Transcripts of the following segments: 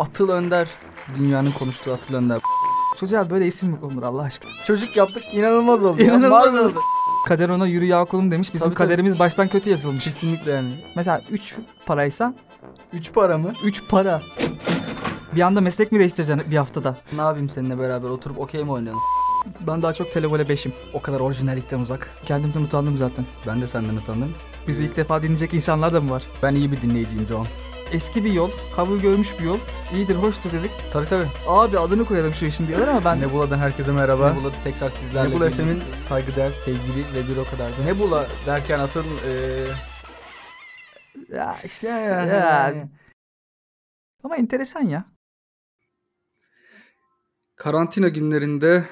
Atıl Önder. Dünyanın konuştuğu Atıl Önder. Çocuğa böyle isim mi konulur Allah aşkına? Çocuk yaptık inanılmaz oldu. İnanılmaz oldu. Kader ona yürü ya kulum demiş. Bizim Tabii, tabii. kaderimiz baştan kötü yazılmış. Kesinlikle yani. Mesela 3 paraysa Üç para mı? 3 para. Bir anda meslek mi değiştireceksin bir haftada? Ne yapayım seninle beraber oturup okey mi oynayalım? Ben daha çok televole 5'im. O kadar orijinallikten uzak. Kendimden utandım zaten. Ben de senden utandım. Bizi ilk defa dinleyecek insanlar da mı var? Ben iyi bir dinleyiciyim John. Eski bir yol, kabul görmüş bir yol. İyidir, hoştur dedik. Tabii tabii. Abi adını koyalım şu işin diyorlar ama ben... Nebula'dan herkese merhaba. Nebula tekrar sizlerle. Nebula FM'in saygıdeğer, sevgili ve bir o kadar da. Nebula derken atın eee Ya işte ya, ya. Ama enteresan ya. Karantina günlerinde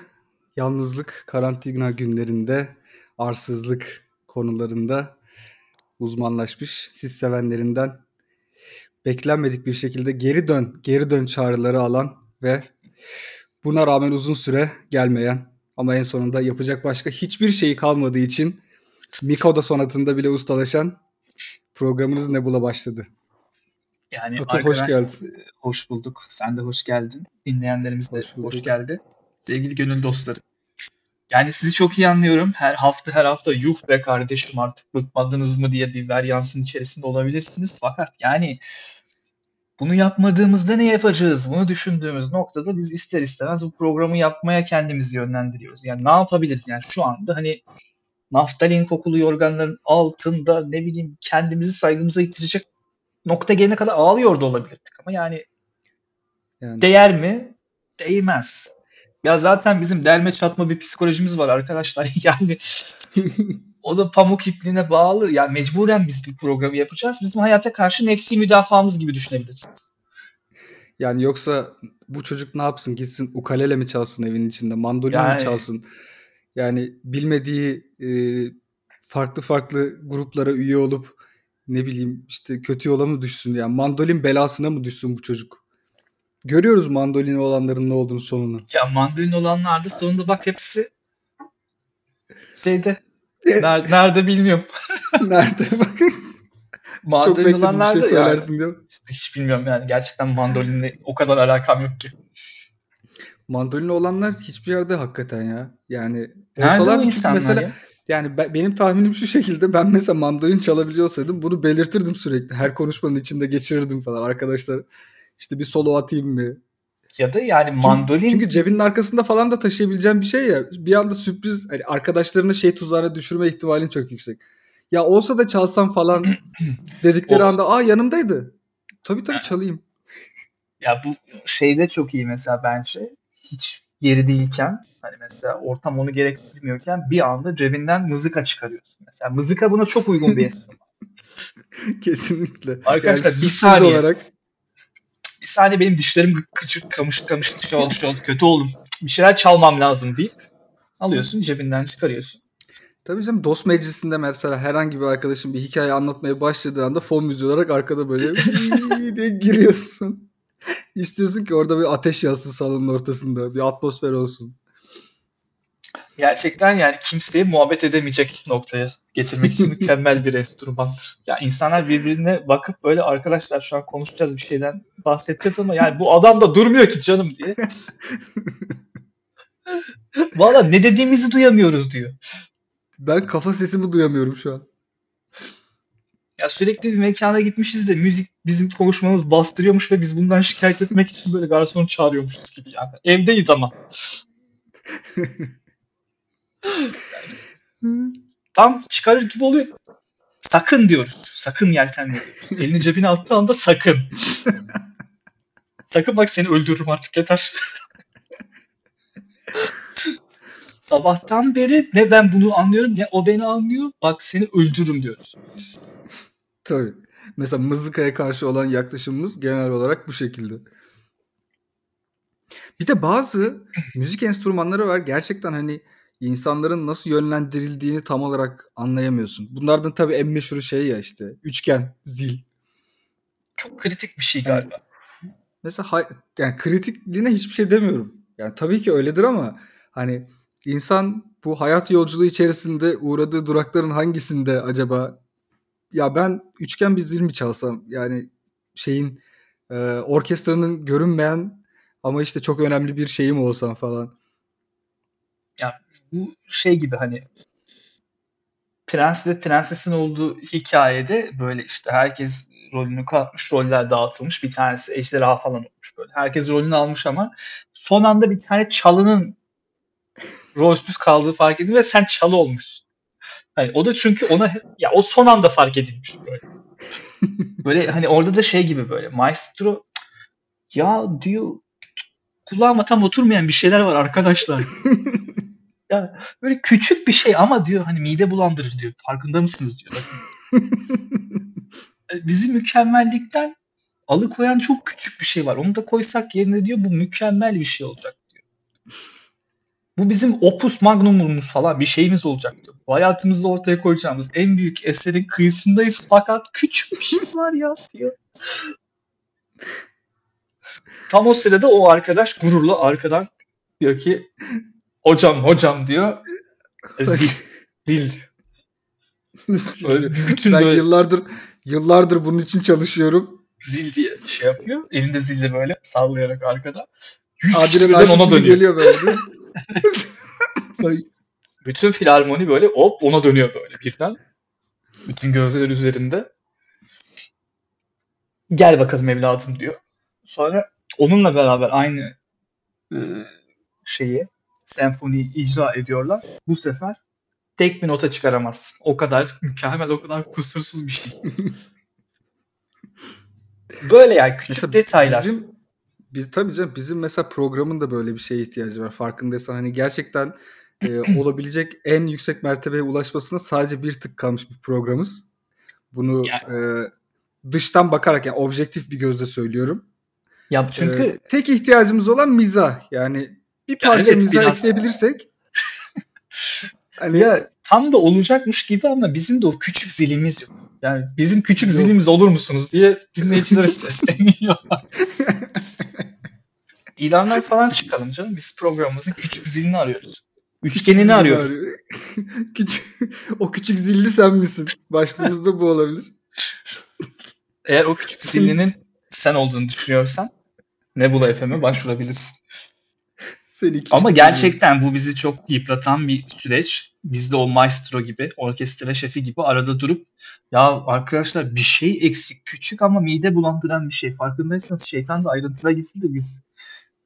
yalnızlık, karantina günlerinde arsızlık konularında uzmanlaşmış siz sevenlerinden beklenmedik bir şekilde geri dön, geri dön çağrıları alan ve buna rağmen uzun süre gelmeyen ama en sonunda yapacak başka hiçbir şeyi kalmadığı için Mikoda sonatında bile ustalaşan programınız Nebula başladı. Yani Atıl hoş geldin. Hoş bulduk. Sen de hoş geldin. Dinleyenlerimiz de Hoş hoş, geldi. Sevgili gönül dostlarım. Yani sizi çok iyi anlıyorum. Her hafta her hafta yuh be kardeşim artık bıkmadınız mı diye bir varyansın içerisinde olabilirsiniz. Fakat yani bunu yapmadığımızda ne yapacağız? Bunu düşündüğümüz noktada biz ister istemez bu programı yapmaya kendimizi yönlendiriyoruz. Yani ne yapabiliriz? Yani şu anda hani naftalin kokulu yorganların altında ne bileyim kendimizi saygımıza yitirecek nokta gelene kadar ağlıyor da olabilirdik. Ama yani Yani Değer mi? Değmez. Ya zaten bizim delme çatma bir psikolojimiz var arkadaşlar. Yani o da pamuk ipliğine bağlı. Yani mecburen biz bir programı yapacağız. Bizim hayata karşı nefsi müdafaamız gibi düşünebilirsiniz. Yani yoksa bu çocuk ne yapsın? Gitsin ukulele mi çalsın evin içinde? Mandolin mi Yani- çalsın? Yani bilmediği e, farklı farklı gruplara üye olup ne bileyim işte kötü yola mı düşsün? Yani mandolin belasına mı düşsün bu çocuk? Görüyoruz mandolin olanların ne olduğunu sonunu. Ya mandolin olanlar da sonunda bak hepsi şeyde nerede, nerede bilmiyorum. Nerede bak? Çok Mandolin bir olanlar şey da yani, söylersin diye. hiç bilmiyorum yani gerçekten mandolinle o kadar alakam yok ki. Mandolin olanlar hiçbir yerde hakikaten ya. Yani olsalar mesela ya? Yani ben- benim tahminim şu şekilde ben mesela mandolin çalabiliyorsaydım bunu belirtirdim sürekli. Her konuşmanın içinde geçirirdim falan arkadaşlar. İşte bir solo atayım mı? Ya da yani Çünkü- mandolin Çünkü cebinin arkasında falan da taşıyabileceğin bir şey ya. Bir anda sürpriz hani arkadaşlarını şey tuzağına düşürme ihtimalin çok yüksek. Ya olsa da çalsam falan dedikleri O- anda aa yanımdaydı. Tabii tabii çalayım. Ya bu şeyde çok iyi mesela bence. Hiç yeri değilken hani mesela ortam onu gerektirmiyorken bir anda cebinden mızıka çıkarıyorsun. Mesela mızıka buna çok uygun bir enstrüman. Kesinlikle. Arkadaşlar, bir sürpriz saniye. olarak bir saniye benim dişlerim kıçık kamış kamış şey oldu, şey oldu kötü oldum. Bir şeyler çalmam lazım deyip alıyorsun cebinden çıkarıyorsun. Tabii canım dost meclisinde mesela herhangi bir arkadaşın bir hikaye anlatmaya başladığı anda fon müziği olarak arkada böyle diye giriyorsun. İstiyorsun ki orada bir ateş yansın salonun ortasında. Bir atmosfer olsun. Gerçekten yani kimseye muhabbet edemeyecek noktaya getirmek için mükemmel bir enstrümandır. Ya insanlar birbirine bakıp böyle arkadaşlar şu an konuşacağız bir şeyden bahsedeceğiz ama yani bu adam da durmuyor ki canım diye. Valla ne dediğimizi duyamıyoruz diyor. Ben kafa sesimi duyamıyorum şu an. Ya sürekli bir mekana gitmişiz de müzik bizim konuşmamız bastırıyormuş ve biz bundan şikayet etmek için böyle garsonu çağırıyormuşuz gibi yani. Evdeyiz ama. Tam çıkarır gibi oluyor. Sakın diyoruz. Sakın yeltenme diyoruz. Elini cebine attığı anda sakın. sakın bak seni öldürürüm artık yeter. Sabahtan beri ne ben bunu anlıyorum ne o beni anlıyor. Bak seni öldürürüm diyoruz. Tabii. Mesela mızıkaya karşı olan yaklaşımımız genel olarak bu şekilde. Bir de bazı müzik enstrümanları var. Gerçekten hani insanların nasıl yönlendirildiğini tam olarak anlayamıyorsun. Bunlardan tabii en meşhuru şey ya işte üçgen, zil. Çok kritik bir şey galiba. Mesela hay- yani kritikliğine hiçbir şey demiyorum. Yani tabii ki öyledir ama hani insan bu hayat yolculuğu içerisinde uğradığı durakların hangisinde acaba ya ben üçgen bir zil mi çalsam yani şeyin Ee, orkestranın görünmeyen ama işte çok önemli bir şeyi mi olsan falan. Ya bu şey gibi hani prens ve prensesin olduğu hikayede böyle işte herkes rolünü kapmış, roller dağıtılmış. Bir tanesi ejderha falan olmuş böyle. Herkes rolünü almış ama son anda bir tane çalının rolsüz kaldığı fark edildi ve sen çalı olmuşsun. Hani o da çünkü ona ya o son anda fark edilmiş böyle. Böyle hani orada da şey gibi böyle maestro ya diyor kulağıma tam oturmayan bir şeyler var arkadaşlar. ya böyle küçük bir şey ama diyor hani mide bulandırır diyor. Farkında mısınız diyor. Bizi mükemmellikten alıkoyan çok küçük bir şey var. Onu da koysak yerine diyor bu mükemmel bir şey olacak diyor. Bu bizim opus magnumumuz falan bir şeyimiz olacak diyor. Bu hayatımızda ortaya koyacağımız en büyük eserin kıyısındayız fakat küçük bir şey var ya diyor. Tam o sırada o arkadaş gururla arkadan diyor ki hocam hocam diyor. Zil. Zil. Böyle, bütün ben böyle... yıllardır yıllardır bunun için çalışıyorum. Zil diye şey yapıyor. Elinde zille böyle sallayarak arkada. Adile Naşit ona dönüyor. geliyor böyle. bütün filarmoni böyle hop ona dönüyor böyle birden. Bütün gözler üzerinde. Gel bakalım evladım diyor. Sonra onunla beraber aynı şeyi senfoniyi icra ediyorlar. Bu sefer tek bir nota çıkaramazsın. O kadar mükemmel, o kadar kusursuz bir şey. böyle yani küçük mesela detaylar. Bizim biz tabii canım bizim mesela programın da böyle bir şeye ihtiyacı var. Farkındaysan hani gerçekten e, olabilecek en yüksek mertebeye ulaşmasına sadece bir tık kalmış bir programımız. Bunu yani. e, dıştan bakarak yani objektif bir gözle söylüyorum. Ya çünkü ee, tek ihtiyacımız olan mizah. Yani bir parça evet, ekleyebilirsek hani ya tam da olacakmış gibi ama bizim de o küçük zilimiz yok. Yani bizim küçük yok. zilimiz olur musunuz diye dinleyicilere sesleniyorlar. İlanlar falan çıkalım canım. Biz programımızın küçük zilini arıyoruz. Üçgenini küçük arıyoruz. Arıyor. küçük, o küçük zilli sen misin? Başlığımızda bu olabilir. Eğer o küçük zillinin sen olduğunu düşünüyorsan Nebula FM'e başvurabilirsin. Ama gerçekten bu bizi çok yıpratan bir süreç. Biz de o maestro gibi, orkestra şefi gibi arada durup ya arkadaşlar bir şey eksik, küçük ama mide bulandıran bir şey. Farkındaysanız şeytan da ayrıntılara gitsin de biz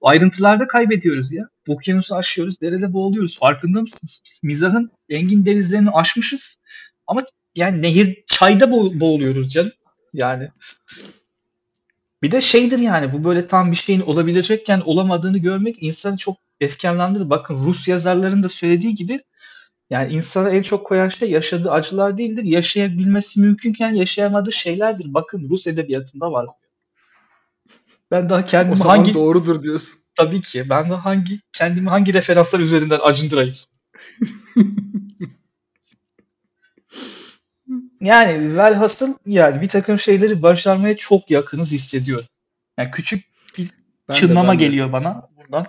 ayrıntılarda kaybediyoruz ya. Okyanusu aşıyoruz, derede boğuluyoruz. Farkında mısınız? Biz mizahın engin denizlerini aşmışız. Ama yani nehir çayda bo- boğuluyoruz canım. Yani bir de şeydir yani bu böyle tam bir şeyin olabilecekken olamadığını görmek insanı çok efkarlandırır. Bakın Rus yazarların da söylediği gibi yani insana en çok koyan şey yaşadığı acılar değildir. Yaşayabilmesi mümkünken yaşayamadığı şeylerdir. Bakın Rus edebiyatında var. Ben daha kendimi o zaman hangi doğrudur diyorsun. Tabii ki. Ben de hangi kendimi hangi referanslar üzerinden acındırayım? Yani velhasıl yani bir takım şeyleri başarmaya çok yakınız hissediyorum. Yani küçük bir ben çınlama de, geliyor de. bana buradan.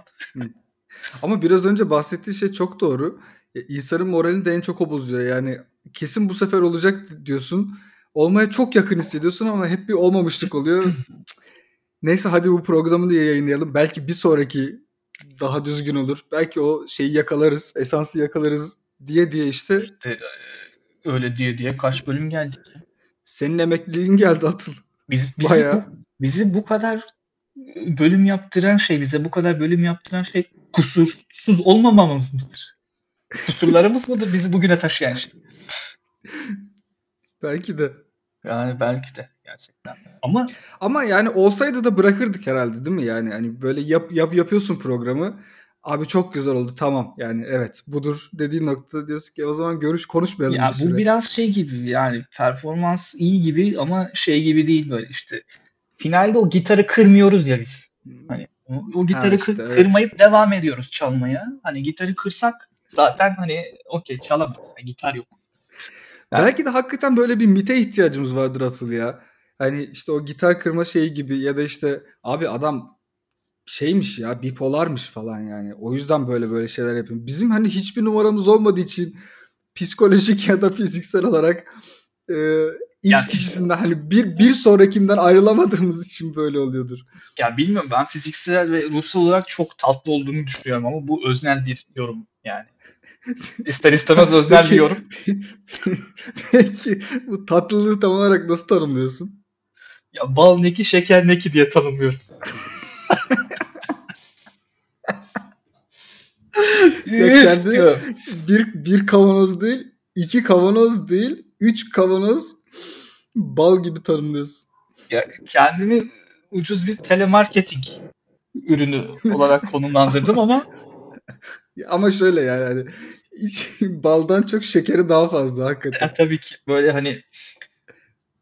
Ama biraz önce bahsettiği şey çok doğru. İnsanın moralini de en çok o bozuyor. Yani kesin bu sefer olacak diyorsun. Olmaya çok yakın hissediyorsun ama hep bir olmamışlık oluyor. Neyse hadi bu programı da yayınlayalım. Belki bir sonraki daha düzgün olur. Belki o şeyi yakalarız, esansı yakalarız diye diye işte. işte öyle diye diye kaç bölüm geldik. Senin emekliliğin geldi Atıl. Biz, bizi, Bayağı. Bu, bizi bu kadar bölüm yaptıran şey, bize bu kadar bölüm yaptıran şey kusursuz olmamamız mıdır? Kusurlarımız mıdır bizi bugüne taşıyan şey? Belki de. Yani belki de gerçekten. Ama ama yani olsaydı da bırakırdık herhalde değil mi? Yani hani böyle yap, yap yapıyorsun programı. Abi çok güzel oldu tamam yani evet budur dediğin nokta diyorsun ki o zaman görüş konuşmayalım ya bir süre. Bu biraz şey gibi yani performans iyi gibi ama şey gibi değil böyle işte. Finalde o gitarı kırmıyoruz ya biz. Hmm. Hani o, o gitarı ha işte, kır, evet. kırmayıp devam ediyoruz çalmaya. Hani gitarı kırsak zaten hani okey çalamayız. Yani gitar yok. Yani... Belki de hakikaten böyle bir mite ihtiyacımız vardır asıl ya. Hani işte o gitar kırma şeyi gibi ya da işte abi adam şeymiş ya bipolarmış falan yani. O yüzden böyle böyle şeyler yapıyorum. Bizim hani hiçbir numaramız olmadığı için psikolojik ya da fiziksel olarak e, X Yani- kişisinden hani bir, bir sonrakinden ayrılamadığımız için böyle oluyordur. Ya bilmiyorum ben fiziksel ve ruhsal olarak çok tatlı olduğunu düşünüyorum ama bu öznel bir yorum yani. İster istemez öznel bir yorum. Peki bu tatlılığı tam olarak nasıl tanımlıyorsun? Ya bal neki şeker neki diye tanımlıyorum. Ya Üf kendi-. Bir, bir kavanoz değil, iki kavanoz değil, üç kavanoz bal gibi tanımlıyorsun. Ya kendimi ucuz bir telemarketing ürünü olarak konumlandırdım ama Ama şöyle yani hani hiç- baldan çok şekeri daha fazla hakikaten. ya tabii ki böyle hani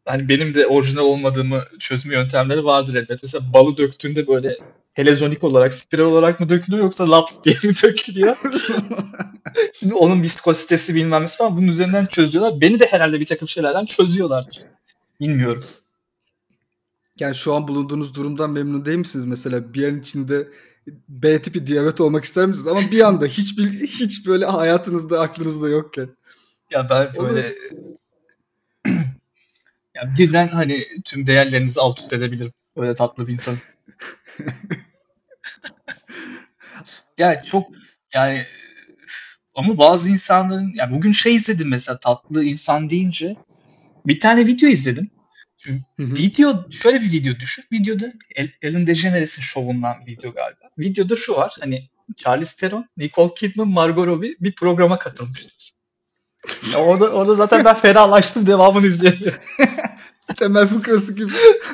hani benim de orijinal olmadığımı çözme yöntemleri vardır elbet. Mesela balı döktüğünde böyle helezonik olarak, spiral olarak mı dökülüyor yoksa laps diye mi dökülüyor? Şimdi onun viskozitesi bilmem falan bunun üzerinden çözüyorlar. Beni de herhalde bir takım şeylerden çözüyorlardır. Bilmiyorum. Yani şu an bulunduğunuz durumdan memnun değil misiniz? Mesela bir an içinde B tipi diyabet olmak ister misiniz? Ama bir anda hiçbir hiç böyle hayatınızda aklınızda yokken. Ya ben böyle ya birden hani tüm değerlerinizi alt üst edebilirim. Öyle tatlı bir insan. yani çok yani ama bazı insanların ya bugün şey izledim mesela tatlı insan deyince bir tane video izledim. Hı hı. Video şöyle bir video düşün. Videoda El- Ellen DeGeneres'in şovundan video galiba. Videoda şu var hani Charlize Theron, Nicole Kidman, Margot Robbie bir programa katılmışlar. Ya orada, orada zaten ben ferahlaştım devamını izleyelim. Temel fıkrası gibi.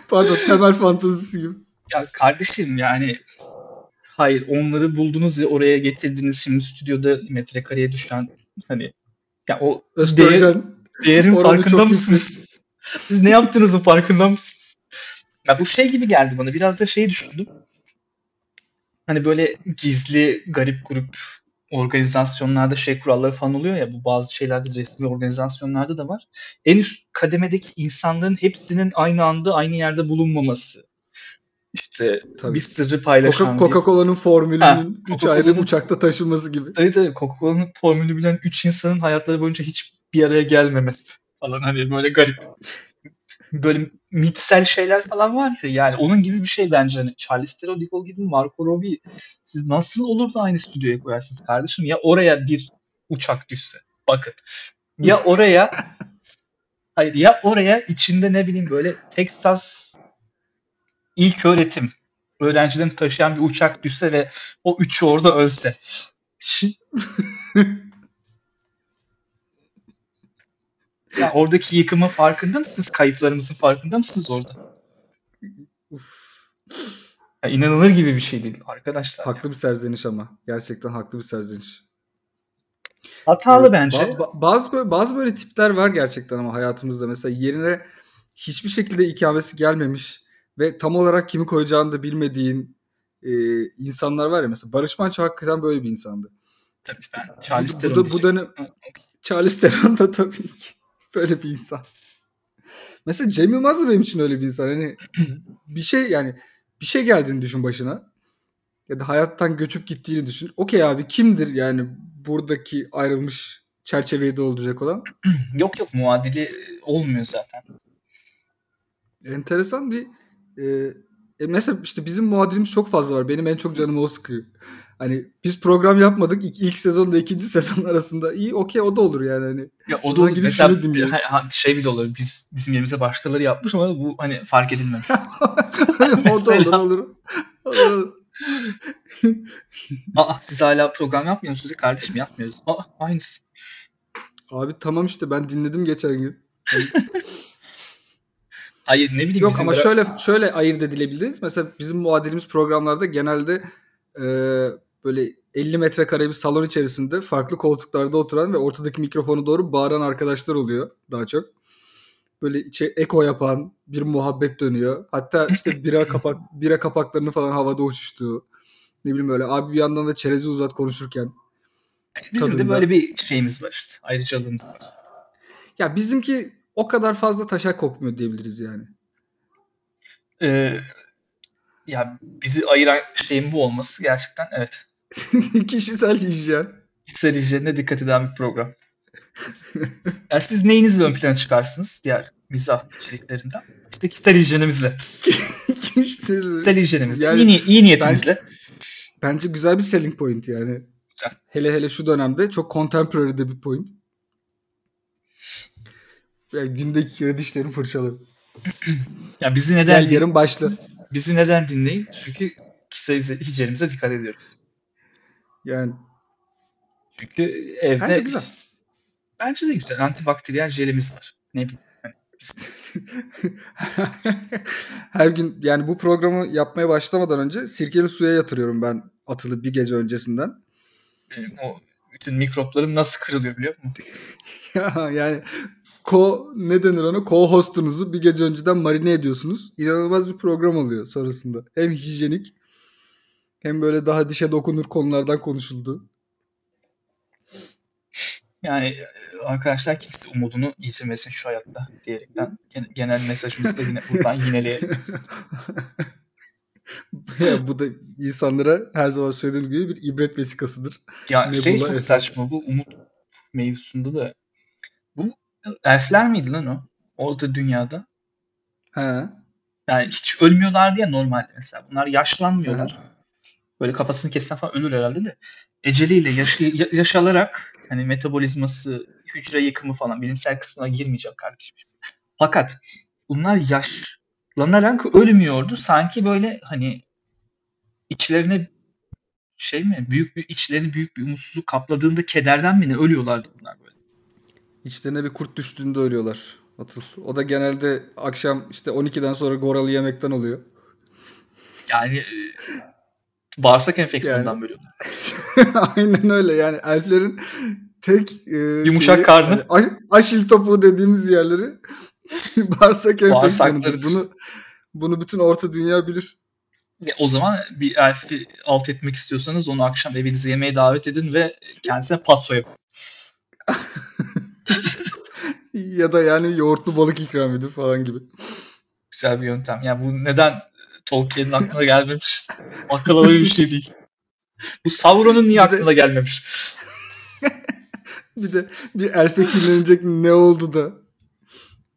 Pardon temel fantazisi gibi. Ya kardeşim yani hayır onları buldunuz ve oraya getirdiniz şimdi stüdyoda metrekareye düşen hani ya o değer, değerin farkında mısınız? Siz ne yaptığınızın farkında mısınız? Ya bu şey gibi geldi bana biraz da şey düşündüm. Hani böyle gizli garip grup organizasyonlarda şey kuralları falan oluyor ya bu bazı şeylerde resmi organizasyonlarda da var. En üst kademedeki insanların hepsinin aynı anda aynı yerde bulunmaması. İşte Tabii. bir sırrı paylaşan Coca- bir- Coca-Cola'nın Ha, formülünün 3 ayrı uçakta taşınması gibi. Evet evet Coca-Cola'nın formülü bilen 3 insanın hayatları boyunca hiç bir araya gelmemesi falan hani böyle garip. Böyle mitsel şeyler falan var ya yani onun gibi bir şey bence hani Charlize Theron, Nicole Kidman, Margot Robbie siz nasıl olur da aynı stüdyoya koyarsınız kardeşim ya oraya bir uçak düşse bakın ya oraya hayır ya oraya içinde ne bileyim böyle Texas ilk öğretim öğrencilerini taşıyan bir uçak düşse ve o üçü orada ölse. Ya oradaki yıkımın farkında mısınız? Kayıplarımızın farkında mısınız orada? Uf. Ya inanılır gibi bir şey değil arkadaşlar. Haklı bir serzeniş ama. Gerçekten haklı bir serzeniş. Hatalı Ee, bence. ba- bazı böyle, bazı böyle tipler var gerçekten ama hayatımızda mesela yerine hiçbir şekilde ikamesi gelmemiş ve tam olarak kimi koyacağını da bilmediğin e, insanlar var ya mesela Barış Manço hakikaten böyle bir insandı. Tabii İşte ben Charles bu, bu, bu dönem Charles Theron da tabii ki böyle bir insan. Mesela Cem Yılmaz da benim için öyle bir insan. Hani bir şey yani bir şey geldiğini düşün başına. Ya da hayattan göçüp gittiğini düşün. Okey abi kimdir yani buradaki ayrılmış çerçeveyi dolduracak olan? Yok yok muadili olmuyor zaten. Enteresan bir e, e mesela işte bizim muadilimiz çok fazla var. Benim en çok canımı o sıkıyor. Hani biz program yapmadık ilk, ilk sezonla ikinci sezon arasında. İyi okey o da olur yani hani. Ya o da olur. gidip Mesela şunu dinleyelim. şey bile olur. Biz bizim yerimize başkaları yapmış ama bu hani fark edilmemiş. o da olur olur. Olur, olur. Aa siz hala program yapmıyor musunuz? Kardeşim yapmıyoruz. Aa aynısı. Abi tamam işte ben dinledim geçen gün. Hayır ne bileyim Yok ama bıra- şöyle şöyle ayırt edilebiliriz. Mesela bizim muadilimiz programlarda genelde e, böyle 50 metrekare bir salon içerisinde farklı koltuklarda oturan ve ortadaki mikrofonu doğru bağıran arkadaşlar oluyor daha çok. Böyle içe eko yapan bir muhabbet dönüyor. Hatta işte bira kapak bira kapaklarını falan havada uçuştuğu. Ne bileyim böyle abi bir yandan da çerezi uzat konuşurken. bizim de tadında. böyle bir şeyimiz var işte. Ayrıcalığımız var. Ya bizimki o kadar fazla taşak kokmuyor diyebiliriz yani. Ee, ya bizi ayıran şeyin bu olması gerçekten evet. Kişisel hijyen. Kişisel hijyenine dikkat eden bir program. Yani siz neyinizle ön plana çıkarsınız diğer mizah içeriklerinden? İşte kişisel hijyenimizle. Kişisel hijyenimizle. Yani iyi, iyi niyetimizle. Bence güzel bir selling point yani. Güzel. Hele hele şu dönemde çok contemporary de bir point. Yani günde iki kere dişlerimi fırçalarım. Ya bizi neden Gel yarın başla. bizi neden dinleyin? Çünkü kişisel hijyenimize dikkat ediyoruz. Yani Çünkü evde bence güzel. Bence de güzel. Antibakteriyel jelimiz var. Ne bileyim. Her gün yani bu programı yapmaya başlamadan önce sirkeli suya yatırıyorum ben atılı bir gece öncesinden. Benim o bütün mikroplarım nasıl kırılıyor biliyor musun? Ya yani ko ne denir ona? Co-hostunuzu bir gece önceden marine ediyorsunuz. İnanılmaz bir program oluyor sonrasında. Hem hijyenik hem böyle daha dişe dokunur konulardan konuşuldu. Yani e, arkadaşlar kimse umudunu yitirmesin şu hayatta diyerekten gen- genel mesajımızı da yine buradan yineleyelim. ya bu da insanlara her zaman söylediğim gibi bir ibret vesikasıdır. Ya Nebula şey çok saçma bu umut mevzusunda da bu elfler miydi lan o? Orta dünyada. He. Yani hiç ölmüyorlardı ya normalde mesela. Bunlar yaşlanmıyorlar. Böyle kafasını kessen falan ölür herhalde de. Eceliyle yaş- ya- yaşalarak hani metabolizması, hücre yıkımı falan bilimsel kısmına girmeyeceğim kardeşim. Fakat bunlar yaşlanarak ölmüyordu. Sanki böyle hani içlerine şey mi büyük bir içlerini büyük bir umutsuzluk kapladığında kederden mi ne ölüyorlardı bunlar böyle. İçlerine bir kurt düştüğünde ölüyorlar. Atıl. O da genelde akşam işte 12'den sonra goralı yemekten oluyor. Yani e, bağırsak enfeksiyonundan Yani- ölüyorlar. Aynen öyle yani elflerin tek e, Yumuşak şeyi, karnı. aş- aşil topuğu dediğimiz yerleri bağırsak enfeksiyonudur. Bunu bunu bütün orta dünya bilir. Ya, O zaman bir elfi alt etmek istiyorsanız onu akşam evinize yemeğe davet edin ve kendisine patso yapın. Ya da yani yoğurtlu balık ikram edin falan gibi. Güzel bir yöntem. Yani bu neden Tolkien'in aklına gelmemiş? Akıl alır bir şey değil. Bu Sauron'un niye aklına gelmemiş? Bir de bir elfe kinlenecek ne oldu da.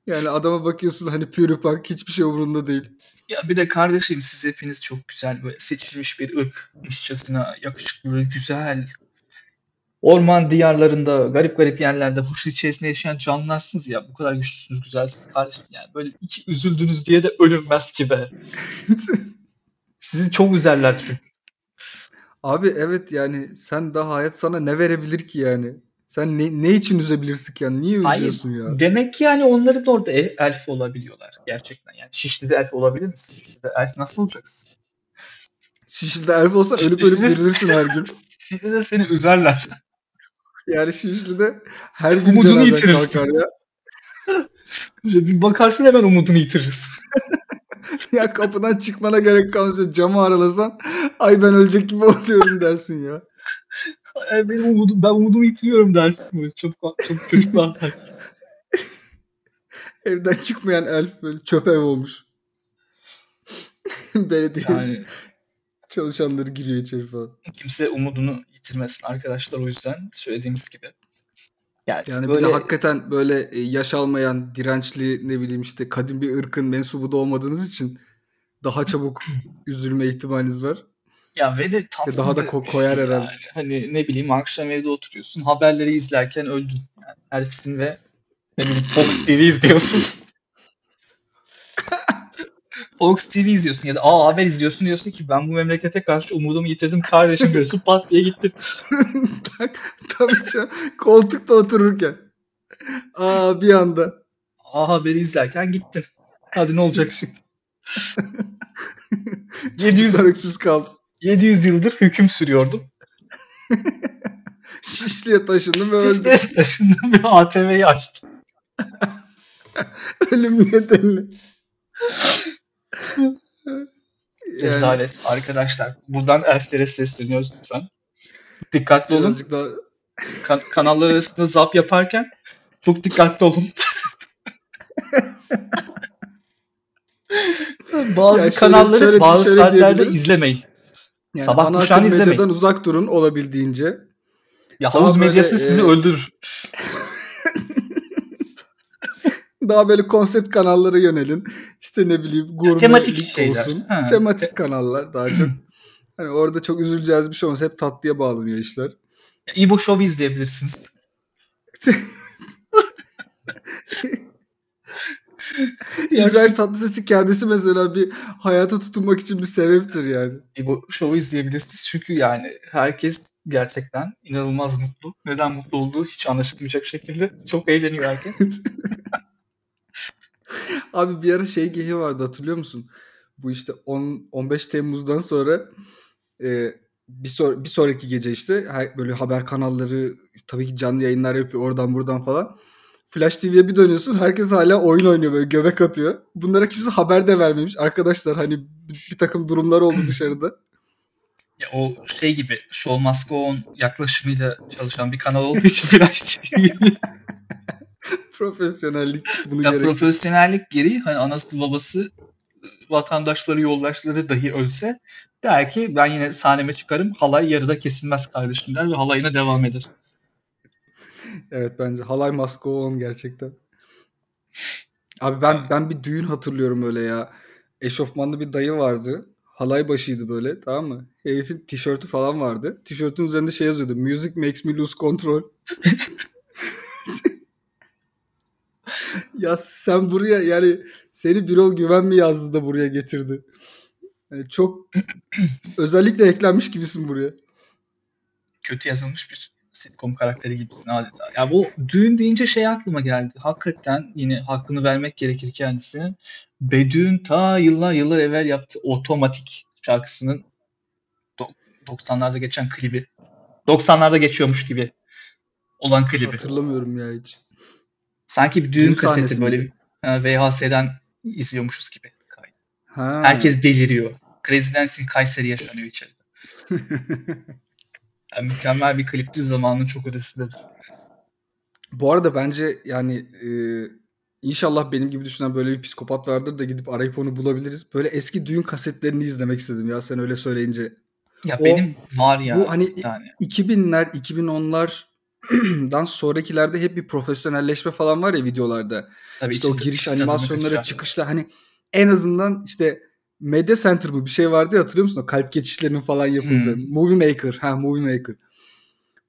Yani adama bakıyorsun hani pürüpak hiçbir şey umurunda değil. Ya bir de kardeşim siz hepiniz çok güzel böyle seçilmiş bir ırkmışçasına yakışıklı, güzel. Orman diyarlarında, garip garip yerlerde huşu içerisinde yaşayan canlılarsınız ya. Bu kadar güçlüsünüz, güzelsiniz kardeşim. Yani böyle iki üzüldünüz diye de ölünmez ki be. Sizi çok üzerler çünkü. Abi evet yani sen daha hayat sana ne verebilir ki yani? Sen ne, ne için üzebilirsin ki yani? Niye Hayır. üzüyorsun ya? Demek ki yani onların da orada el- elf olabiliyorlar gerçekten. Yani Şişli'de elf olabilir misin? Şişli'de elf nasıl olacaksın? Şişli'de elf olsa ölüp ölüp dirilirsin her gün. Şişli'de seni üzerler. Yani Şişli'de her gün Umudunu yitirirsin. ya. Bir bakarsın hemen umudunu yitirirsin. Ya kapıdan çıkmana gerek kalmasa camı aralasan ay ben ölecek gibi oluyorum dersin ya. Ay, benim umudum, ben umudumu yitiriyorum dersin. Böyle çok, çok çocuklar dersin. Evden çıkmayan elf böyle çöp ev olmuş. Belediye Yani çalışanları giriyor içeri falan. kimse umudunu yitirmesin arkadaşlar o yüzden söylediğimiz gibi. Yani, Yani böyle bir de hakikaten böyle e, yaş almayan, dirençli ne bileyim işte kadim bir ırkın mensubu da olmadığınız için daha çabuk üzülme ihtimaliniz var. ya ve de tatsız daha da ko- şey koyar yani. herhalde. Hani ne bileyim akşam evde oturuyorsun haberleri izlerken öldün. Yani elfsin ve ne bileyim Fox TV izliyorsun. Fox TV izliyorsun ya da A Haber izliyorsun diyorsun ki ben bu memlekete karşı umudumu yitirdim kardeşim diyorsun pat diye gittin. Tabii canım. Koltukta otururken. Aa bir anda. A Haber'i izlerken gittin. Hadi ne olacak şimdi? 700, Çocuklar öksüz kaldı. 700 yıldır hüküm sürüyordum. Şişli'ye taşındım ve öldüm. İşte taşındım ve ATV'yi açtım. Ölüm Yani Rezalet arkadaşlar. Buradan elflere sesleniyoruz lütfen. Dikkatli olun. birazcık daha Kan- kanallar arasında zap yaparken çok dikkatli olun. bazı Ya şöyle- kanalları şöyle- bazı şöyle saatlerde izlemeyin. yani Sabah kuşağını izlemeyin. medyadan uzak durun olabildiğince. Ya havuz böyle, medyası sizi e, öldürür. Daha böyle konsept kanallara yönelin. İşte ne bileyim gurmelik tematik şeyler. olsun. Ha. Tematik kanallar daha çok. Hani orada çok üzüleceğiz bir şey olmaz. Hep tatlıya bağlanıyor işler. İbo Show izleyebilirsiniz. İbrahim Tatlıses'in kendisi mesela bir hayata tutunmak için bir sebeptir yani. İbo Show'u izleyebilirsiniz. Çünkü yani herkes gerçekten inanılmaz mutlu. Neden mutlu olduğu hiç anlaşılmayacak şekilde. Çok eğleniyor herkes. Abi bir ara şey gehi vardı hatırlıyor musun? Bu işte 10 15 Temmuz'dan sonra e, bir, sor- bir sonraki gece işte böyle haber kanalları tabii ki canlı yayınlar yapıyor oradan buradan falan. Flash TV'ye bir dönüyorsun herkes hala oyun oynuyor böyle göbek atıyor. Bunlara kimse haber de vermemiş. Arkadaşlar hani bir, bir takım durumlar oldu dışarıda. Ya o şey gibi Show Must Go On yaklaşımıyla çalışan bir kanal olduğu için Flash TV. Profesyonellik bunu ya profesyonellik gereği hani anası babası vatandaşları yoldaşları dahi ölse der ki ben yine sahneme çıkarım halay yarıda kesilmez kardeşim der ve halayına devam eder. Evet bence halay must go on gerçekten. Abi ben ben bir düğün hatırlıyorum öyle ya. Eşofmanlı bir dayı vardı. Halay başıydı böyle tamam mı? Herifin tişörtü falan vardı. Tişörtün üzerinde şey yazıyordu. Music makes me lose control. ya sen buraya yani seni Birol Güven mi yazdı da buraya getirdi? Yani çok özellikle eklenmiş gibisin buraya. Kötü yazılmış bir sitcom karakteri gibisin adeta. Ya bu düğün deyince şey aklıma geldi. Hakikaten yine hakkını vermek gerekir kendisine. Bedüğün ta yıllar yıllar evvel yaptığı otomatik şarkısının do- 90'larda geçen klibi. 90'larda geçiyormuş gibi olan klibi. Hatırlamıyorum ya hiç. Sanki bir düğün, Düğün kaseti böyle miydi? VHS'den izliyormuşuz gibi. Ha. Herkes deliriyor. Crazy Dancing Kayseri yaşanıyor içeride. Yani mükemmel bir klipti zamanının çok ötesindedir. Bu arada bence yani e, inşallah benim gibi düşünen böyle bir psikopat vardır da gidip arayıp onu bulabiliriz. Böyle eski düğün kasetlerini izlemek istedim ya sen öyle söyleyince. Ya O- benim var ya Bu hani tane. 2000'ler 2010'lardan sonrakilerde hep bir profesyonelleşme falan var ya videolarda. Tabii İşte o giriş kaçıran. çıkışta hani en azından işte Media Center mı bir şey vardı ya hatırlıyor musun? O kalp geçişlerinin falan yapıldığı. Hmm. Movie Maker. Ha Movie Maker.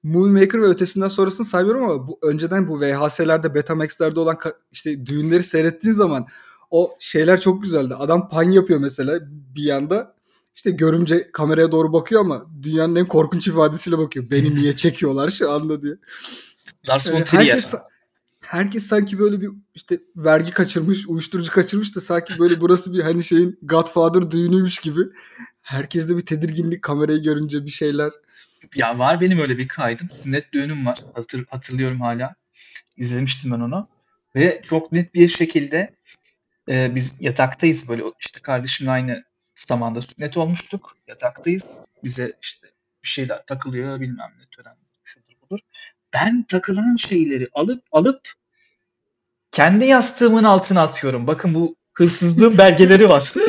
Movie Maker ve ötesinden sonrasını saymıyorum ama bu önceden bu VHS'lerde Betamax'lerde olan işte düğünleri seyrettiğin zaman o şeyler çok güzeldi. Adam pan yapıyor mesela bir yanda. İşte görümce kameraya doğru bakıyor ama dünyanın en korkunç ifadesiyle bakıyor. Beni niye çekiyorlar şu anda diye. Lars von Yani Trier. herkes, herkes sanki böyle bir işte vergi kaçırmış, uyuşturucu kaçırmış da sanki böyle burası bir hani şeyin Godfather düğünüymüş gibi. Herkeste bir tedirginlik kamerayı görünce bir şeyler. Ya var benim öyle bir kaydım. Sünnet düğünüm var. Hatır, hatırlıyorum hala. İzlemiştim ben onu. Ve çok net bir şekilde e, biz yataktayız böyle işte kardeşimle aynı zamanda sünnet olmuştuk. Yataktayız. Bize işte bir şeyler takılıyor bilmem ne tören şudur budur. Ben takılan şeyleri alıp alıp kendi yastığımın altına atıyorum. Bakın bu hırsızlığın belgeleri var.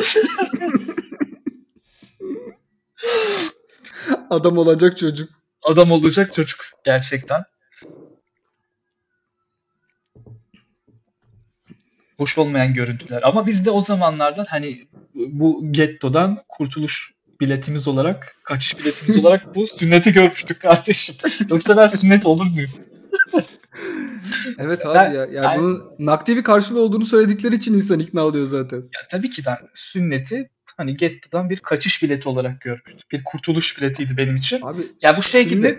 Adam olacak çocuk. Adam olacak çocuk gerçekten. Hoş olmayan görüntüler. Ama biz de o zamanlardan hani bu gettodan kurtuluş biletimiz olarak, kaçış biletimiz olarak bu sünneti görmüştük kardeşim. Yoksa ben sünnet olur muyum? Evet abi Ben- ya. Yani ben- bunun nakdi bir karşılığı olduğunu söyledikleri için insan ikna oluyor zaten. Ya tabii ki ben sünneti hani gettodan bir kaçış bileti olarak görmüştüm. Bir kurtuluş biletiydi benim için. Abi Ya bu şey gibi.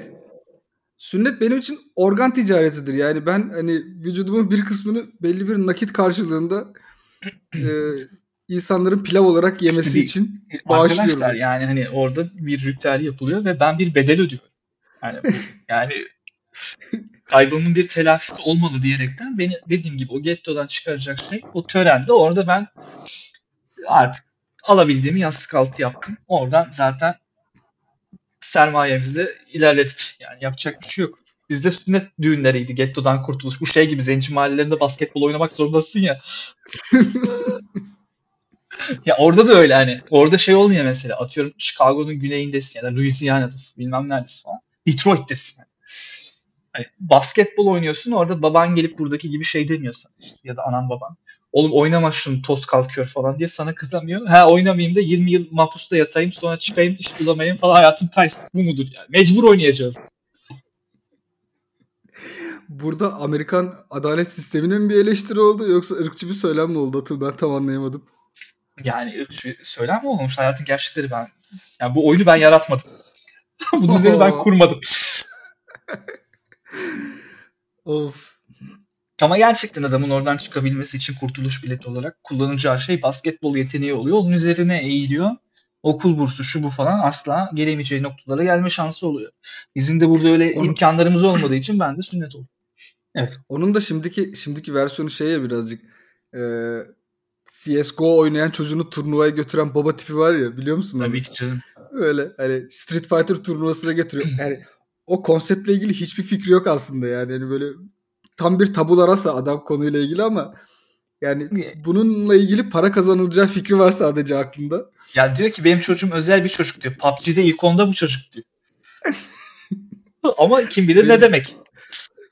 Sünnet, benim için organ ticaretidir. Yani ben hani vücudumun bir kısmını belli bir nakit karşılığında e, insanların pilav olarak yemesi değil. için Arkadaşlar bağışlıyorum. yani hani orada bir ritüel yapılıyor ve ben bir bedel ödüyorum. Yani yani kaybımın bir telafisi olmalı diyerekten beni dediğim gibi o gettodan çıkaracak şey o törende orada ben artık alabildiğimi yastık altı yaptım. Oradan zaten sermayemizle ilerledik. Yani yapacak bir şey yok. Bizde sünnet düğünleriydi. Gettodan kurtuluş. Bu şey gibi zenci mahallelerinde basketbol oynamak zorundasın ya. Ya orada da öyle hani. Orada şey olmuyor mesela. Atıyorum Chicago'nun güneyindesin ya da Louisiana'dasın bilmem neredesin falan. Detroit'tesin. Hani basketbol oynuyorsun orada baban gelip buradaki gibi şey demiyor sana işte, ya da anan baban. Oğlum oynama şunu toz kalkıyor falan diye sana kızamıyor. Ha oynamayayım da 20 yıl mahpusta yatayım sonra çıkayım iş bulamayayım falan hayatım kaysın. Bu mudur yani? Mecbur oynayacağız. Burada Amerikan adalet sistemine mi bir eleştiri oldu yoksa ırkçı bir söylem mi oldu Atıl? Ben tam anlayamadım. Yani şu söylem mi olmuş? Hayatın gerçekleri ben. Yani bu oyunu ben yaratmadım. bu düzeni ben kurmadım. Of. Ama gerçekten adamın oradan çıkabilmesi için kurtuluş bileti olarak kullanacağı şey basketbol yeteneği oluyor. Onun üzerine eğiliyor. Okul bursu şu bu falan asla gelemeyeceği noktalara gelme şansı oluyor. Bizim de burada öyle Onu- imkanlarımız olmadığı için ben de sünnet oldum. Onun da şimdiki şimdiki versiyonu şey ya birazcık e, CSGO oynayan çocuğunu turnuvaya götüren baba tipi var ya biliyor musun? Tabii ki canım. Öyle hani Street Fighter turnuvasına götürüyor. Yani o konseptle ilgili hiçbir fikri yok aslında yani. yani böyle tam bir tabula rasa adam konuyla ilgili ama yani bununla ilgili para kazanılacağı fikri var sadece aklında. Ya diyor ki benim çocuğum özel bir çocuk diyor. PUBG'de ilk onda bu çocuk diyor. Ama kim bilir ne Benim- demek.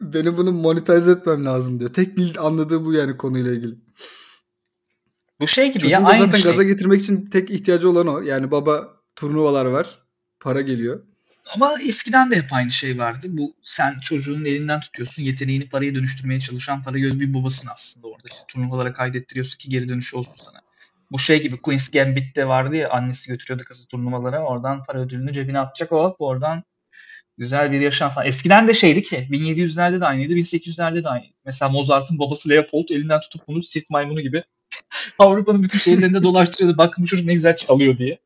Benim bunu monetize etmem lazım diyor. Tek bil anladığı bu yani konuyla ilgili. Bu şey gibi Çocuğun ya aynı zaten şey. gaza getirmek için tek ihtiyacı olan o. Yani baba turnuvalar var. Para geliyor. Ama eskiden de hep aynı şey vardı. Bu sen çocuğun elinden tutuyorsun, yeteneğini paraya dönüştürmeye çalışan para göz bir babasın aslında orada. İşte turnuvalara kaydettiriyorsun ki geri dönüşü olsun sana. Bu şey gibi Queen's Gambit'te vardı ya annesi götürüyordu kızı turnuvalara. Oradan para ödülünü cebine atacak o oradan güzel bir yaşam falan. Eskiden de şeydi ki 1700'lerde de aynıydı, 1800'lerde de aynıydı. Mesela Mozart'ın babası Leopold elinden tutup bunu sirk maymunu gibi Avrupa'nın bütün şehirlerinde dolaştırıyordu. Bakın bu çocuk ne güzel çalıyor diye.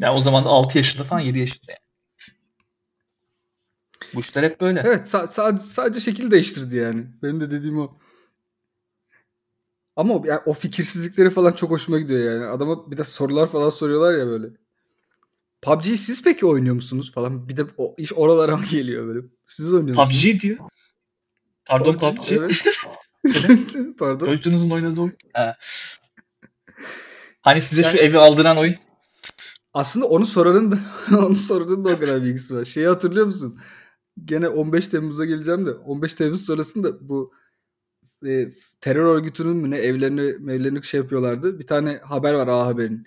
Yani o zaman da 6 yaşında falan 7 yaşında yani. Bu işler hep böyle. Evet sa- sa- sadece şekil değiştirdi yani. Benim de dediğim o. Ama o, yani o fikirsizlikleri falan çok hoşuma gidiyor yani. Adama bir de sorular falan soruyorlar ya böyle. PUBG'yi siz peki oynuyor musunuz falan. Bir de o iş oralara mı geliyor böyle. Siz oynuyor musunuz? PUBG diyor. Pardon PUBG. Evet. Pardon. Çocuğunuzun oynadığı oyun. He. Hani size şu evi aldıran oyun. Aslında onu soranın da onu soranın da o kadar bilgisi var. Şeyi hatırlıyor musun? Gene 15 Temmuz'a geleceğim de 15 Temmuz sonrasında bu e, terör örgütünün mü ne evlerini evlerini şey yapıyorlardı. Bir tane haber var A Haber'in.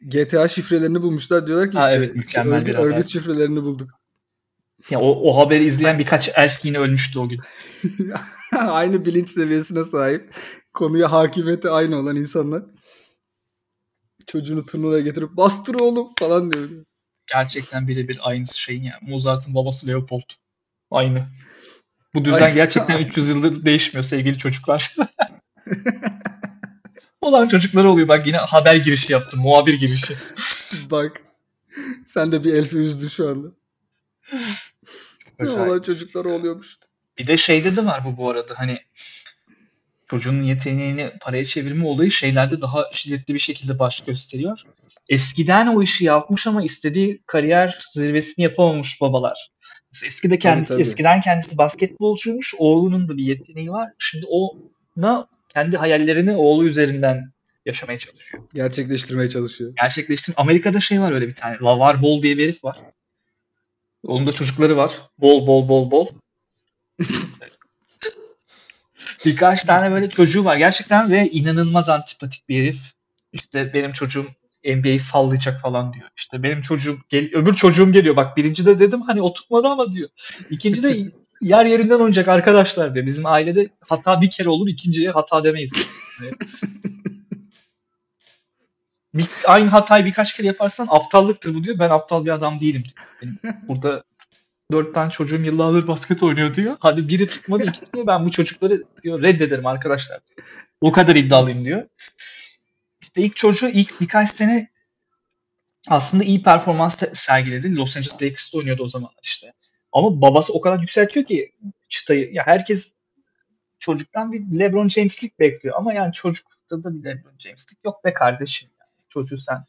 GTA şifrelerini bulmuşlar diyorlar ki Ha, işte evet, mükemmel örgüt, bir haber. örgüt şifrelerini bulduk. Ya o, o haberi izleyen birkaç elf yine ölmüştü o gün. aynı bilinç seviyesine sahip. Konuya hakimiyeti aynı olan insanlar. Çocuğunu turnuvaya getirip bastır oğlum falan diyor. Gerçekten birebir aynısı şeyin ya. Mozart'ın babası Leopold. Aynı. Bu düzen Ay- gerçekten 300 yıldır değişmiyor sevgili çocuklar. Olan çocuklar oluyor. Bak yine haber girişi yaptım. Muhabir girişi. Bak. Sen de bir elfi üzdün şu anda. Olan çocuklar oluyormuş. Bir de şeyde de var bu bu arada hani çocuğun yeteneğini paraya çevirme olayı şeylerde daha şiddetli bir şekilde baş gösteriyor. Eskiden o işi yapmış ama istediği kariyer zirvesini yapamamış babalar. Eskide kendisi tabii. eskiden kendisi basketbolcuymuş. Oğlunun da bir yeteneği var. Şimdi ona kendi hayallerini oğlu üzerinden yaşamaya çalışıyor. Gerçekleştirmeye çalışıyor. Gerçekleştim. Amerika'da şey var öyle bir tane. Lavar Bol diye bir herif var. Onun da çocukları var. Bol bol bol bol. Birkaç tane böyle çocuğu var gerçekten ve inanılmaz antipatik bir herif. İşte benim çocuğum NBA'yi sallayacak falan diyor. İşte benim çocuğum gel öbür çocuğum geliyor. Bak birinci de dedim hani o tutmadı ama diyor. İkinci de yer yerinden oynayacak arkadaşlar diyor. Bizim ailede hata bir kere olur ikinciye hata demeyiz. Bir, aynı hatayı birkaç kere yaparsan aptallıktır bu diyor. Ben aptal bir adam değilim diyor. Benim burada dört tane çocuğum yıllardır basket oynuyor diyor. Hadi biri tutmadı iki diyor. Ben bu çocukları diyor reddederim arkadaşlar. O kadar iddialıyım diyor. İşte ilk çocuğu ilk birkaç sene aslında iyi performans se- sergiledi. Los Angeles Lakers'ta oynuyordu o zamanlar işte. Ama babası o kadar yükseltiyor ki çıtayı. Ya herkes çocuktan bir LeBron James'lik bekliyor. Ama yani çocukta da bir LeBron James'lik yok be kardeşim. Yani çocuğu sen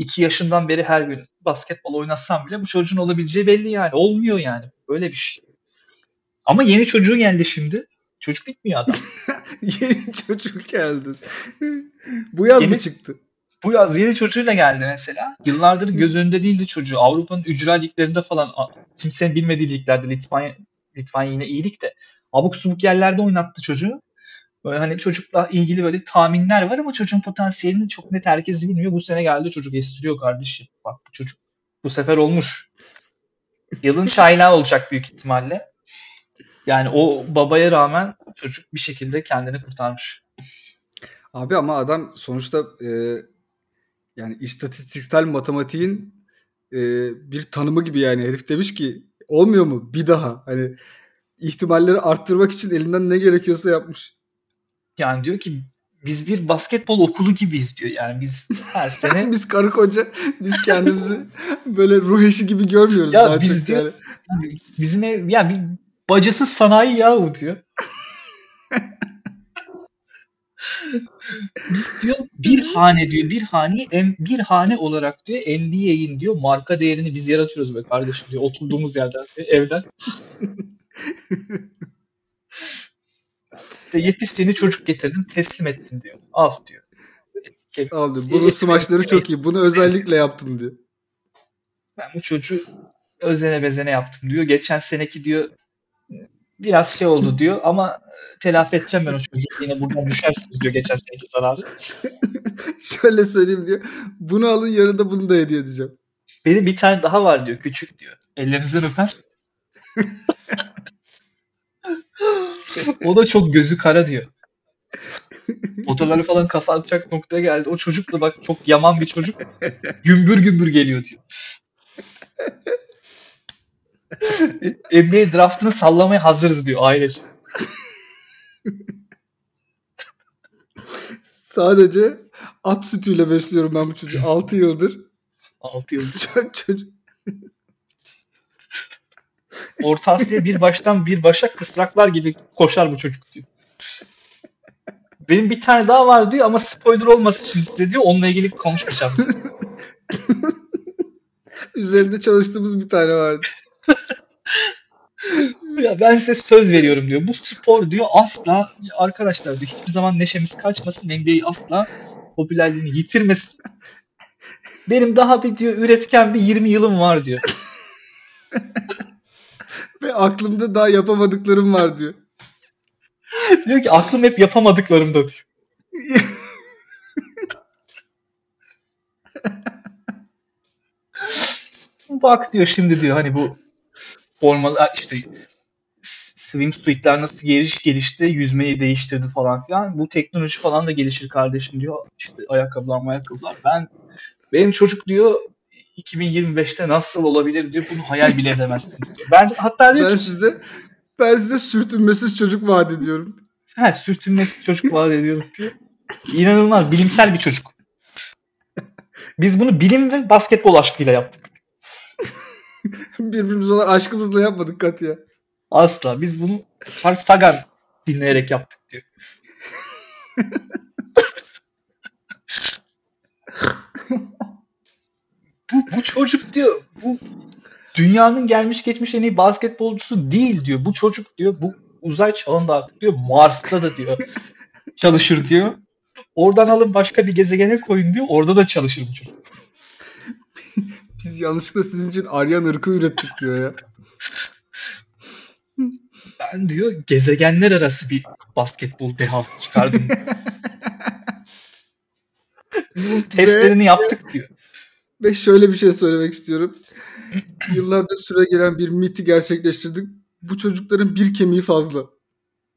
iki yaşından beri her gün basketbol oynatsan bile bu çocuğun olabileceği belli yani. Olmuyor yani. Böyle bir şey. Ama yeni çocuğu geldi şimdi. Çocuk bitmiyor adam. Yeni çocuk geldi. Bu yaz Yeni- mı çıktı? Bu yaz yeni çocuğuyla geldi mesela. Yıllardır göz önünde değildi çocuğu. Avrupa'nın ücra liglerinde falan kimsenin bilmediği liglerde Litvanya, Litvanya yine iyilik de abuk subuk yerlerde oynattı çocuğu. Böyle hani çocukla ilgili böyle tahminler var ama çocuğun potansiyelini çok net herkes bilmiyor. Bu sene geldi çocuk estiriyor kardeşim. Bak bu çocuk bu sefer olmuş. Yılın şaylağı olacak büyük ihtimalle. Yani o babaya rağmen çocuk bir şekilde kendini kurtarmış. Abi ama adam sonuçta e, yani istatistiksel matematiğin e, bir tanımı gibi yani herif demiş ki olmuyor mu bir daha hani ihtimalleri arttırmak için elinden ne gerekiyorsa yapmış. Yani diyor ki biz bir basketbol okulu gibiyiz diyor. Yani biz her sene biz karı koca biz kendimizi böyle ruh eşi gibi görmüyoruz Ya daha biz çok diyor- yani. bizim ev yani bir bacasız sanayi yahu diyor. Biz diyor bir hane diyor bir hane bir hane olarak diyor NBA'in diyor marka değerini biz yaratıyoruz be kardeşim diyor oturduğumuz yerden evden. İşte yetiştiğini çocuk getirdim teslim ettim diyor. Al diyor. Aldı. Size Bunun smaçları çok iyi. Bunu özellikle yaptım diyor. Ben bu çocuğu özene bezene yaptım diyor. Geçen seneki diyor biraz şey oldu diyor ama e, telafi edeceğim ben o çocuğu. Yine buradan düşersiniz diyor geçen seneki zararı. Şöyle söyleyeyim diyor. Bunu alın yanında bunu da hediye edeceğim. Benim bir tane daha var diyor küçük diyor. Ellerinizden öper. o da çok gözü kara diyor. Fotoğrafları falan kafa atacak noktaya geldi. O çocuk da bak çok yaman bir çocuk. Gümbür gümbür geliyor diyor. NBA draftını sallamaya hazırız diyor ailece. Sadece at sütüyle besliyorum ben bu çocuğu. 6 yıldır. 6 yıldır. Çocuk Orta Asya'ya bir baştan bir başa kısraklar gibi koşar bu çocuk diyor. Benim bir tane daha var diyor ama spoiler olmasın şimdi size diyor. Onunla ilgili konuşmayacağım. üzerinde çalıştığımız bir tane vardı. ya ben size söz veriyorum diyor. Bu spor diyor asla arkadaşlar diyor hiçbir zaman neşemiz kaçmasın. NBA'yi asla popülerliğini yitirmesin. Benim daha bir diyor üretken bir 20 yılım var diyor. Ve aklımda daha yapamadıklarım var diyor. Diyor ki aklım hep yapamadıklarımda diyor. Bak diyor şimdi diyor hani bu formalar işte swimsuitler nasıl geliş gelişti, yüzmeyi değiştirdi falan filan. Bu teknoloji falan da gelişir kardeşim diyor. İşte ayakkabılar ayakkabılar. Ben benim çocuk diyor 2025'te nasıl olabilir diyor. Bunu hayal bile edemezsiniz diyor. Ben hatta diyor Ben ki size ben size sürtünmesiz çocuk vaat ediyorum. Ha, sürtünmesi çocuk vaat ediyorum diyor. İnanılmaz bilimsel bir çocuk. Biz bunu bilim ve basketbol aşkıyla yaptık. Birbirimize olan aşkımızla yapmadık Katya. Asla. Biz bunu Carl Sagan dinleyerek yaptık diyor. bu, bu çocuk diyor bu dünyanın gelmiş geçmiş en iyi basketbolcusu değil diyor. Bu çocuk diyor bu uzay çağında artık diyor Mars'ta da diyor çalışır diyor. Oradan alın başka bir gezegene koyun diyor. Orada da çalışır bu çocuk. Biz yanlışlıkla sizin için Aryan ırkı ürettik diyor ya. Ben diyor gezegenler arası bir basketbol dehası çıkardım. Biz bunun testlerini yaptık diyor. Ve şöyle bir şey söylemek istiyorum. Yıllarca süre gelen bir miti gerçekleştirdik. Bu çocukların bir kemiği fazla.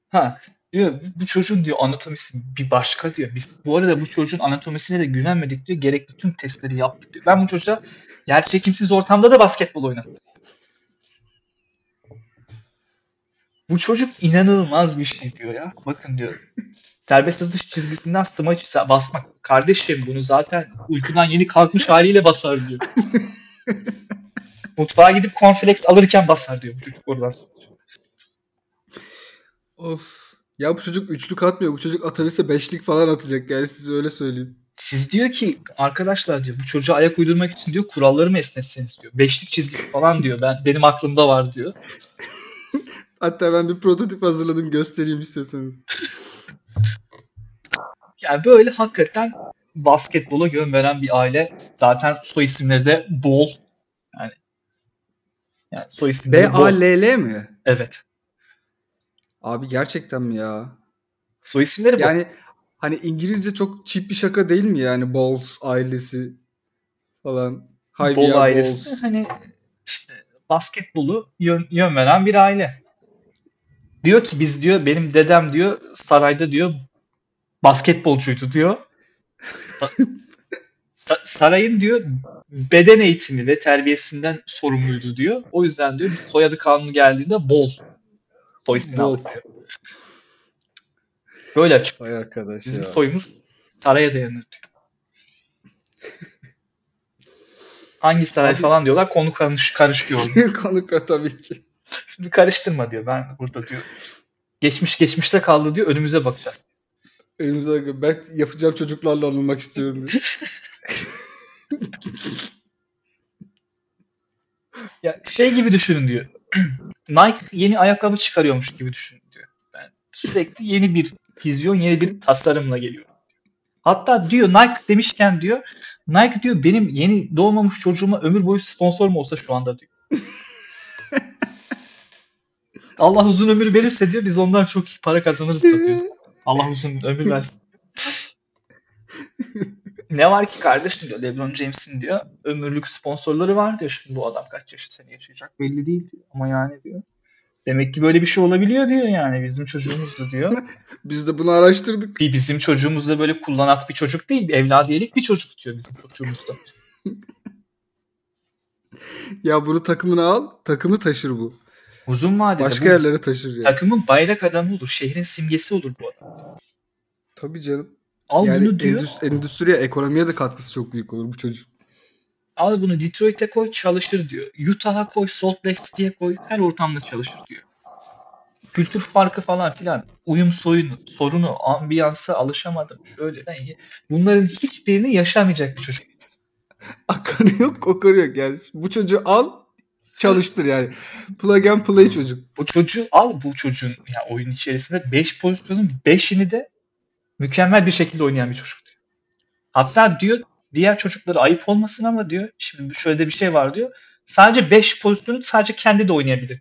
Ha diyor bu çocuğun diyor anatomisi bir başka diyor. Biz bu arada bu çocuğun anatomisine de güvenmedik diyor. Gerekli tüm testleri yaptık diyor. Ben bu çocuğa yerçekimsiz ortamda da basketbol oynattım. Bu çocuk inanılmaz bir şey diyor ya. Bakın diyor. Serbest atış çizgisinden smaç basmak. Kardeşim bunu zaten uykudan yeni kalkmış haliyle basar diyor. Mutfağa gidip cornflakes alırken basar diyor bu çocuk oradan. Of. Ya bu çocuk üçlük atmıyor. Bu çocuk atabilse beşlik falan atacak. Yani size öyle söyleyeyim. Siz diyor ki arkadaşlar diyor bu çocuğa ayak uydurmak için diyor kuralları mı esnetseniz diyor. Beşlik çizgisi falan diyor. Ben benim aklımda var diyor. Hatta ben bir prototip hazırladım göstereyim istiyorsanız. Yani böyle hakikaten basketbola yön veren bir aile. Zaten soy isimleri de Bol. Yani, yani soy isimleri. B-A-L-L mi? Evet. Abi gerçekten mi ya? Soy isimleri Yani Bol. hani İngilizce çok çip bir şaka değil mi yani Balls ailesi falan. Hayır Bol ailesi Balls. hani işte basketbolu yön, yön veren bir aile. Diyor ki biz diyor benim dedem diyor sarayda diyor basketbolcuydu diyor. sarayın diyor beden eğitimi ve terbiyesinden sorumluydu diyor. O yüzden diyor soyadı kanunu geldiğinde bol soy diyor. Böyle açık. Vay arkadaş Bizim ya. soyumuz saraya dayanır diyor. Hangi saray Abi, falan diyorlar. Konu karış, karışıyor. konu tabii ki. Şimdi karıştırma diyor. Ben burada diyor. Geçmiş geçmişte kaldı diyor. Önümüze bakacağız. Önümüze ben yapacağım çocuklarla anılmak istiyorum ya şey gibi düşünün diyor. Nike yeni ayakkabı çıkarıyormuş gibi düşünün diyor. Ben sürekli yeni bir vizyon, yeni bir tasarımla geliyor. Hatta diyor Nike demişken diyor Nike diyor benim yeni doğmamış çocuğuma ömür boyu sponsor mu olsa şu anda diyor. Allah uzun ömür verirse diyor biz ondan çok iyi para kazanırız da diyoruz. Allah uzun ömür versin. ne var ki kardeşim diyor LeBron James'in diyor ömürlük sponsorları var diyor. Şimdi bu adam kaç yaşı seni yaşayacak belli değil diyor. Ama yani diyor. Demek ki böyle bir şey olabiliyor diyor yani bizim çocuğumuzdu diyor. Biz de bunu araştırdık. Bir bizim çocuğumuz da böyle kullanat bir çocuk değil. Evladiyelik bir çocuk diyor bizim çocuğumuz da. ya bunu takımına al. Takımı taşır bu. Uzun vadede Başka bu, yerlere taşır yani. Takımın bayrak adamı olur. Şehrin simgesi olur bu adam. Tabii canım. Al yani bunu diyor. Endüstri, endüstriye, ekonomiye de katkısı çok büyük olur bu çocuk. Al bunu Detroit'e koy çalışır diyor. Utah'a koy, Salt Lake City'ye koy her ortamda çalışır diyor. Kültür farkı falan filan, uyum soyunu, sorunu, ambiyansa alışamadım. Şöyle bunların hiçbirini yaşamayacak bir çocuk. Akarı yok, kokarı yok yani. Bu çocuğu al, çalıştır yani. Plug and play çocuk. Bu çocuğu al bu çocuğun yani oyun içerisinde 5 pozisyonun 5'ini de mükemmel bir şekilde oynayan bir çocuk diyor. Hatta diyor diğer çocuklara ayıp olmasın ama diyor şimdi şöyle de bir şey var diyor. Sadece 5 pozisyonu sadece kendi de oynayabilir.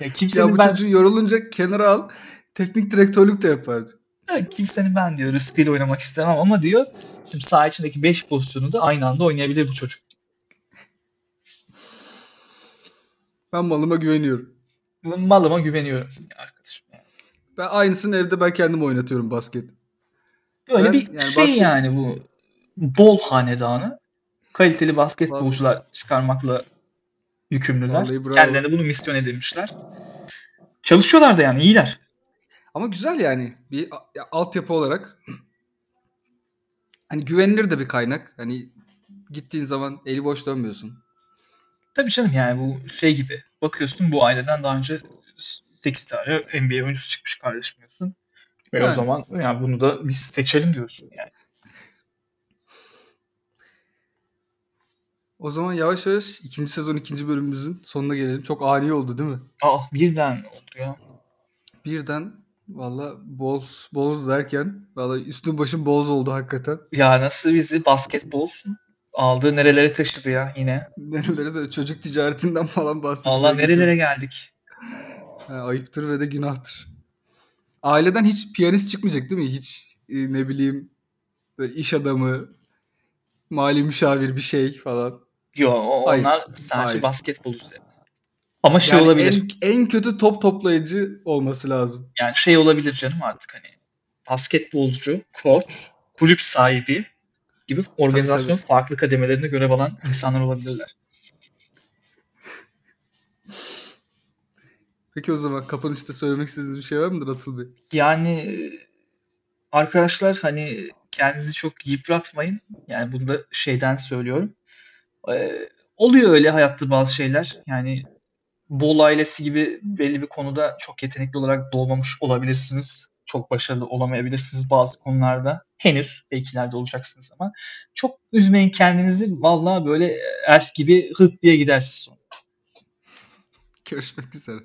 ya, kimsenin ya bu ben... çocuğu yorulunca kenara al teknik direktörlük de yapardı. Ya, kimsenin ben diyor rızkıyla oynamak istemem ama diyor şimdi saha içindeki 5 pozisyonu da aynı anda oynayabilir bu çocuk. Ben malıma güveniyorum. Malıma güveniyorum arkadaşım. Ben aynısını evde ben kendim oynatıyorum basket. Böyle ben, bir yani şey basket... yani bu bol hanedanı kaliteli basketbolcular çıkarmakla yükümlüler. Kendilerine bunu misyon edilmişler. Çalışıyorlar da yani iyiler. Ama güzel yani bir ya, altyapı olarak hani güvenilir de bir kaynak. Hani gittiğin zaman eli boş dönmüyorsun. Tabii canım yani bu şey gibi. Bakıyorsun bu aileden daha önce 8 tane NBA oyuncusu çıkmış kardeşim diyorsun. Ve yani. o zaman yani bunu da biz seçelim diyorsun yani. O zaman yavaş yavaş ikinci sezon ikinci bölümümüzün sonuna gelelim. Çok ani oldu değil mi? Aa birden oldu ya. Birden valla boz boz derken valla üstün başım boz oldu hakikaten. Ya nasıl bizi basketbol aldığı nerelere taşıdı ya yine. Nerelere de çocuk ticaretinden falan bahsediyor. Allah nerelere geldik. Ha, ayıptır ve de günahtır. Aileden hiç piyanist çıkmayacak değil mi? Hiç e, ne bileyim böyle iş adamı, mali müşavir bir şey falan. Yo onlar Hayır. sadece Hayır. basketbol üzerine. Ama şey yani olabilir. En, en kötü top toplayıcı olması lazım. Yani şey olabilir canım artık hani basketbolcu, koç, kulüp sahibi gibi organizasyon tabii, tabii. farklı kademelerinde görev alan insanlar olabilirler. Peki o zaman kapanışta söylemek istediğiniz bir şey var mıdır Atıl Bey? Yani arkadaşlar hani kendinizi çok yıpratmayın. Yani bunu da şeyden söylüyorum. Ee, oluyor öyle hayatta bazı şeyler. Yani Bol ailesi gibi belli bir konuda çok yetenekli olarak doğmamış olabilirsiniz. Çok başarılı olamayabilirsiniz bazı konularda. Henüz belki ileride olacaksınız ama çok üzmeyin kendinizi. Vallahi böyle elf gibi hıt diye gidersiniz sonra. Görüşmek üzere.